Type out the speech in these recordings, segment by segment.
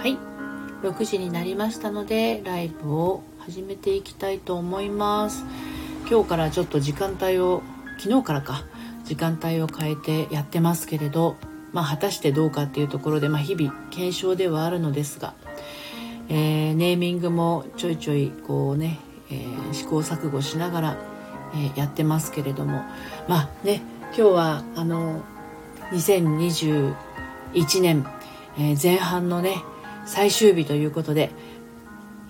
はい。6時になりましたのでライブを始めていきたいと思います。今日からちょっと時間帯を昨日からか。時間帯を変えてやってますけれどまあ果たしてどうかっていうところで、まあ、日々検証ではあるのですが、えー、ネーミングもちょいちょいこうね、えー、試行錯誤しながら、えー、やってますけれどもまあね今日はあの2021年、え前半のね最終日ということで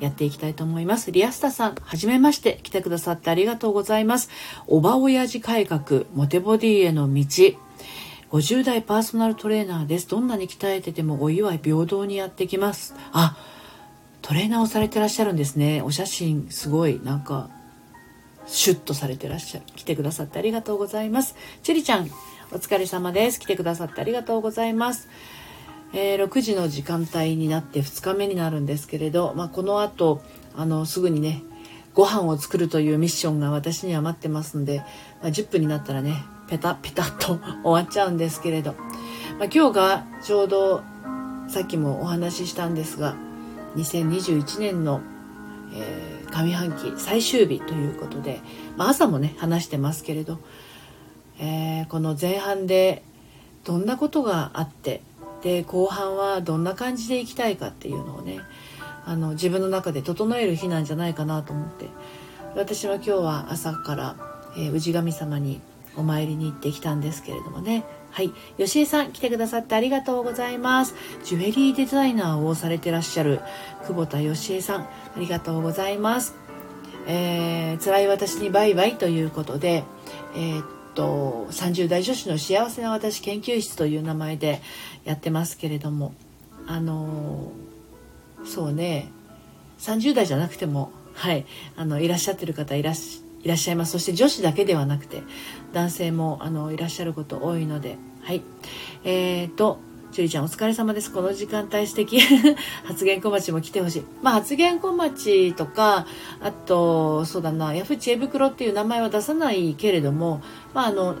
やっていきたいと思います。リアスタさん、はじめまして。来てくださってありがとうございます。おば親父改革、モテボディへの道。50代パーソナルトレーナーです。どんなに鍛えててもお祝い平等にやってきます。あ、トレーナーをされてらっしゃるんですね。お写真すごいなんかシュッとされてらっしゃる。来てくださってありがとうございます。チュリちゃん、お疲れ様です。来てくださってありがとうございます。えー、6時の時間帯になって2日目になるんですけれど、まあ、この後あのすぐにねご飯を作るというミッションが私には待ってますんで、まあ、10分になったらねペタペタと終わっちゃうんですけれど、まあ、今日がちょうどさっきもお話ししたんですが2021年の、えー、上半期最終日ということで、まあ、朝もね話してますけれど、えー、この前半でどんなことがあってで後半はどんな感じでいきたいかっていうのをねあの自分の中で整える日なんじゃないかなと思って。私は今日は朝から、えー、氏神様にお参りに行ってきたんですけれどもね。はい。吉江さん来てくださってありがとうございます。ジュエリーデザイナーをされてらっしゃる久保田吉江さんありがとうございます。えー、辛い私にバイバイということで、えー、と30代女子の幸せな私研究室という名前でやってますけれどもあのそうね30代じゃなくてもはいあのいらっしゃってる方いらっしいらっしゃいます。そして女子だけではなくて男性もあのいらっしゃること多いのではい。えーとジュリちゃんお疲れ様です。この時間帯素敵。発言小町も来てほしい。まあ発言小町とか、あと、そうだな、ヤフー知恵袋っていう名前は出さないけれども、まああの、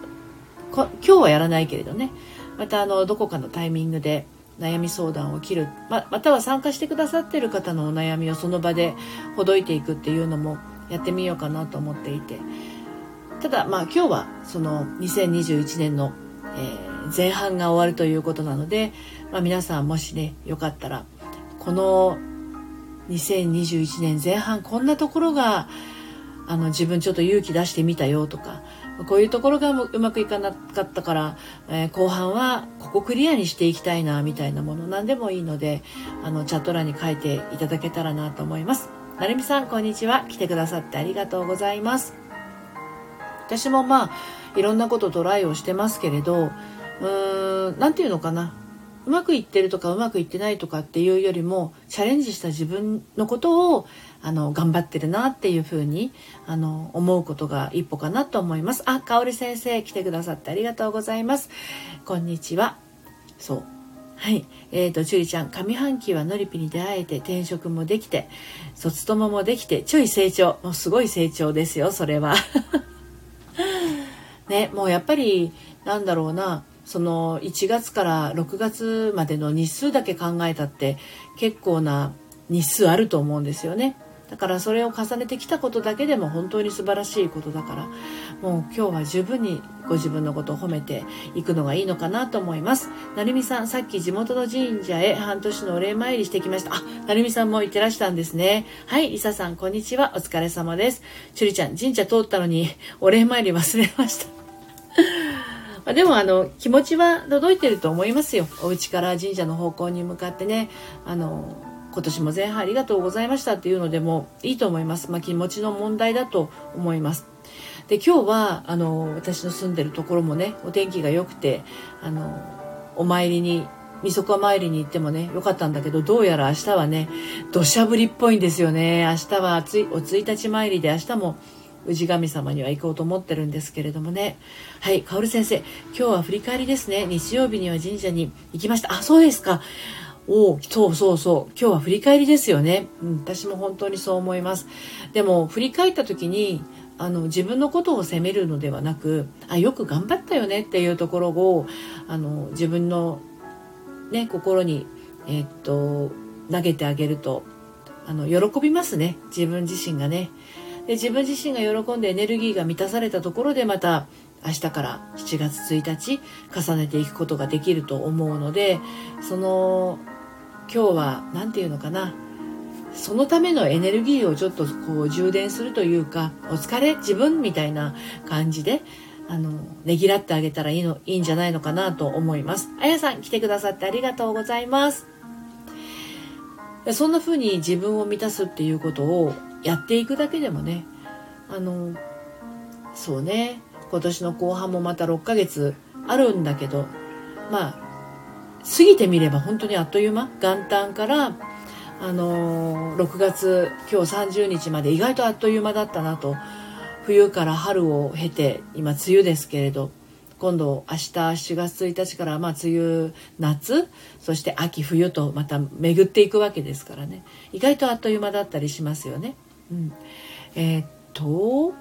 今日はやらないけれどね、またあの、どこかのタイミングで悩み相談を切る、ままたは参加してくださってる方のお悩みをその場でほどいていくっていうのもやってみようかなと思っていて、ただまあ今日はその2021年の、えー前半が終わるということなので、まあ、皆さんもしねよかったらこの2021年前半こんなところがあの自分ちょっと勇気出してみたよとかこういうところがうまくいかなかったから、えー、後半はここクリアにしていきたいなみたいなもの何でもいいのであのチャット欄に書いていただけたらなと思います。なるみさんこんにちは来てくださってありがとうございます。私もまあいろんなことトライをしてますけれどうーん何て言うのかなうまくいってるとかうまくいってないとかっていうよりもチャレンジした自分のことをあの頑張ってるなっていうふうにあの思うことが一歩かなと思います。あ、かおり先生来てくださってありがとうございます。こんにちは。そう。はい。えっ、ー、と、ちゅりちゃん、上半期はのりぴに出会えて、転職もできて、卒友もできて、ちょい成長。もうすごい成長ですよ、それは。ね、もうやっぱり、なんだろうな、その1月から6月までの日数だけ考えたって結構な日数あると思うんですよね。だからそれを重ねてきたことだけでも本当に素晴らしいことだからもう今日は十分にご自分のことを褒めていくのがいいのかなと思います。なるみさん、さっき地元の神社へ半年のお礼参りしてきました。あ、なるみさんも行ってらしたんですね。はい、りささん、こんにちは。お疲れ様です。ちゅりちゃん、神社通ったのにお礼参り忘れました。まあ、でもあの気持ちは届いてると思いますよ。お家から神社の方向に向かってね。あの今年も前半ありがとうございましたっていうのでもいいと思います、まあ、気持ちの問題だと思います。で今日はあの私の住んでるところもねお天気が良くてあのお参りにみそか参りに行ってもね、よかったんだけど、どうやら明日はね、土砂降りっぽいんですよね。明日は暑い、お1日参りで明日も氏神様には行こうと思ってるんですけれどもね。はい薫先生今日は振り返りですね。日曜日には神社に行きました。あそうですか。おそうそうそう。今日は振り返りですよね、うん、私も本当にそう思います。でも振り返った時にあの自分のことを責めるのではなくあよく頑張ったよね。っていうところをあの自分の、ね、心に、えー、っと投げてあげるとあの喜びますね。自分自身がね。で自分自身が喜んでエネルギーが満たされたところでまた明日から7月1日重ねていくことができると思うのでその今日は何て言うのかなそのためのエネルギーをちょっとこう充電するというかお疲れ自分みたいな感じであのねぎらってあげたらいいのいいんじゃないのかなと思います。あやさん来てくださってありがとうございます。そんな風に自分を満たすっていうことをやっていくだけでもねあのそうね今年の後半もまた6ヶ月あるんだけどまあ過ぎてみれば本当にあっという間元旦からあの、6月今日30日まで意外とあっという間だったなと冬から春を経て今梅雨ですけれど今度明日7月1日からまあ梅雨夏そして秋冬とまた巡っていくわけですからね意外とあっという間だったりしますよね。うん、えー、っと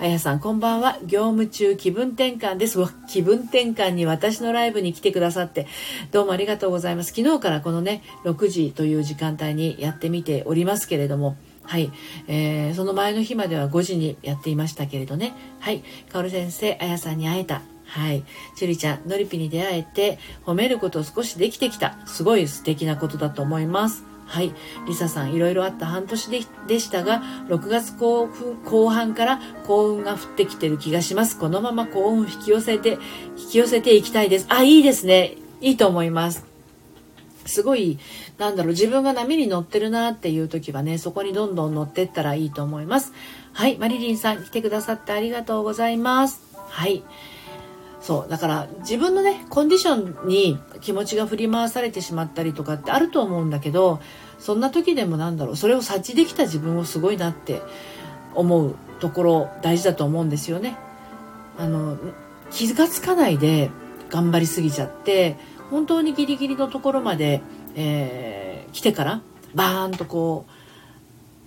あやさん、こんばんは。業務中気分転換です。気分転換に私のライブに来てくださって、どうもありがとうございます。昨日からこのね、6時という時間帯にやってみておりますけれども、はい、えー、その前の日までは5時にやっていましたけれどね。はい、かおる先生、あやさんに会えた。はい。チュリちゃん、のりぴに出会えて、褒めることを少しできてきた。すごい素敵なことだと思います。はい。リサさん、いろいろあった半年ででしたが、6月後後半から幸運が降ってきてる気がします。このまま幸運を引き寄せて、引き寄せていきたいです。あ、いいですね。いいと思います。すごい、なんだろう、自分が波に乗ってるなっていう時はね、そこにどんどん乗ってったらいいと思います。はい。マリリンさん、来てくださってありがとうございます。はい。そうだから自分のねコンディションに気持ちが振り回されてしまったりとかってあると思うんだけどそんな時でもなんだろうそれを察知できた自分をすごいなって思うところ大事だと思うんですよね。あの気がつかないで頑張りすぎちゃって本当にギリギリのところまで、えー、来てからバーンとこう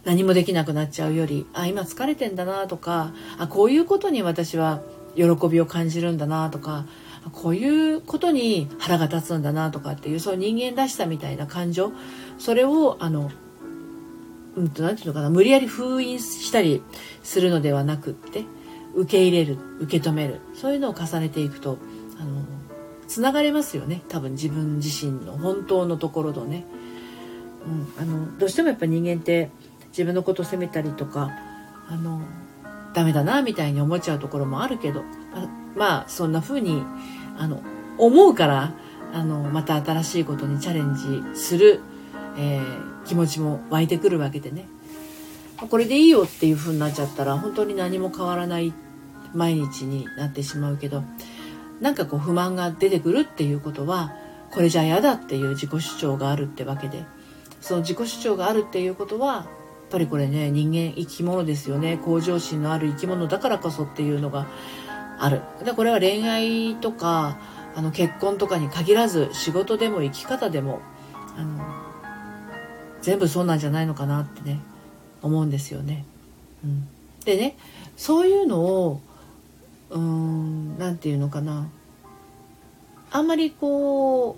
何もできなくなっちゃうよりあ今疲れてんだなとかあこういうことに私は喜びを感じるんだなとかこういうことに腹が立つんだなとかっていうそう人間らしさみたいな感情それをあのうんと何て言うのかな無理やり封印したりするのではなくって受け入れる受け止めるそういうのを重ねていくとあのつながれますよね。多分自分自身の本当のところとね、うん、あのどうしてもやっぱ人間って自分のこと責めたりとかあのダメだなみたいに思っちゃうところもあるけどまあそんな風にあの思うからあのまた新しいことにチャレンジする、えー、気持ちも湧いてくるわけでね。これでいいよっていう風になっちゃったら本当に何も変わらない毎日になってしまうけどなんかこう不満が出てくるっていうことはこれじゃ嫌だっていう自己主張があるってわけで。その自己主張があるっていうことはやっぱりこれね人間生き物ですよね。向上心のある生き物だからこそっていうのがある。でこれは恋愛とかあの結婚とかに限らず仕事でも生き方でもあの全部そうなんじゃないのかなってね思うんですよね。うん、でねそういうのをうーん何て言うのかなあんまりこ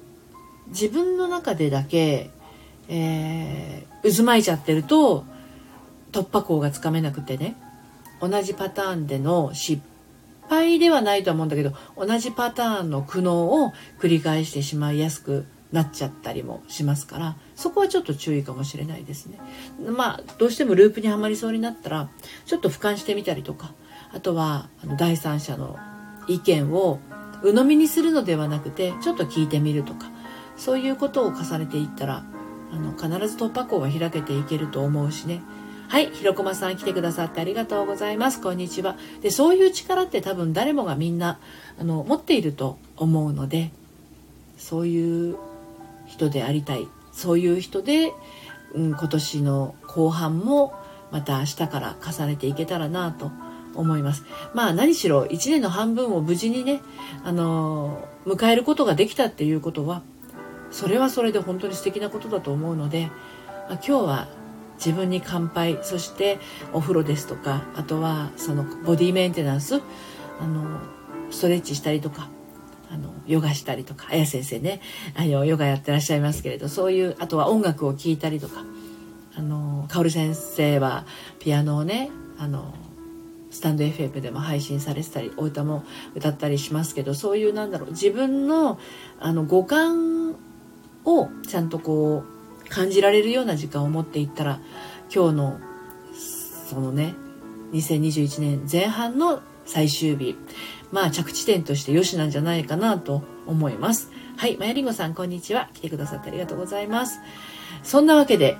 う自分の中でだけ、えー、渦巻いちゃってると突破口がつかめなくてね同じパターンでの失敗ではないと思うんだけど同じパターンの苦悩を繰り返してしまいやすくなっちゃったりもしますからそこはちょっと注意かもしれないですね。まあどうしてもループにはまりそうになったらちょっと俯瞰してみたりとかあとはあの第三者の意見を鵜呑みにするのではなくてちょっと聞いてみるとかそういうことを重ねていったらあの必ず突破口は開けていけると思うしねはい、ひろこまさん来てくださってありがとうございます。こんにちは。で、そういう力って多分誰もがみんなあの持っていると思うので、そういう人でありたい。そういう人で、うん、今年の後半もまた明日から重ねていけたらなと思います。まあ何しろ1年の半分を無事にね、あの迎えることができたっていうことは、それはそれで本当に素敵なことだと思うので、ま、今日は自分に乾杯そしてお風呂ですとかあとはそのボディメンテナンスあのストレッチしたりとかあのヨガしたりとか綾先生ねあのヨガやってらっしゃいますけれどそういうあとは音楽を聴いたりとかあの薫先生はピアノをねあのスタンド FM でも配信されてたりお歌も歌ったりしますけどそういうなんだろう自分のあの五感をちゃんとこう感じられるような時間を持っていったら今日のそのね2021年前半の最終日まあ着地点として良しなんじゃないかなと思います。はいマヤリンゴさんこんにちは。来てくださってありがとうございます。そんなわけで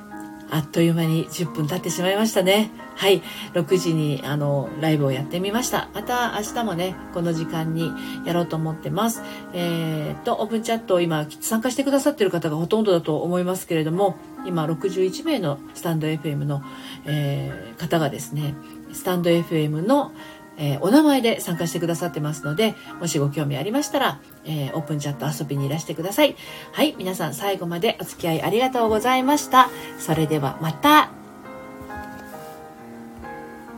あっという間に10分経ってしまいましたね。はい。6時にあのライブをやってみました。また明日もね、この時間にやろうと思ってます。えー、っと、オープンチャットを今参加してくださってる方がほとんどだと思いますけれども、今61名のスタンド FM の、えー、方がですね、スタンド FM のえー、お名前で参加してくださってますので、もしご興味ありましたら、えー、オープンチャット遊びにいらしてください。はい、皆さん最後までお付き合いありがとうございました。それではまた。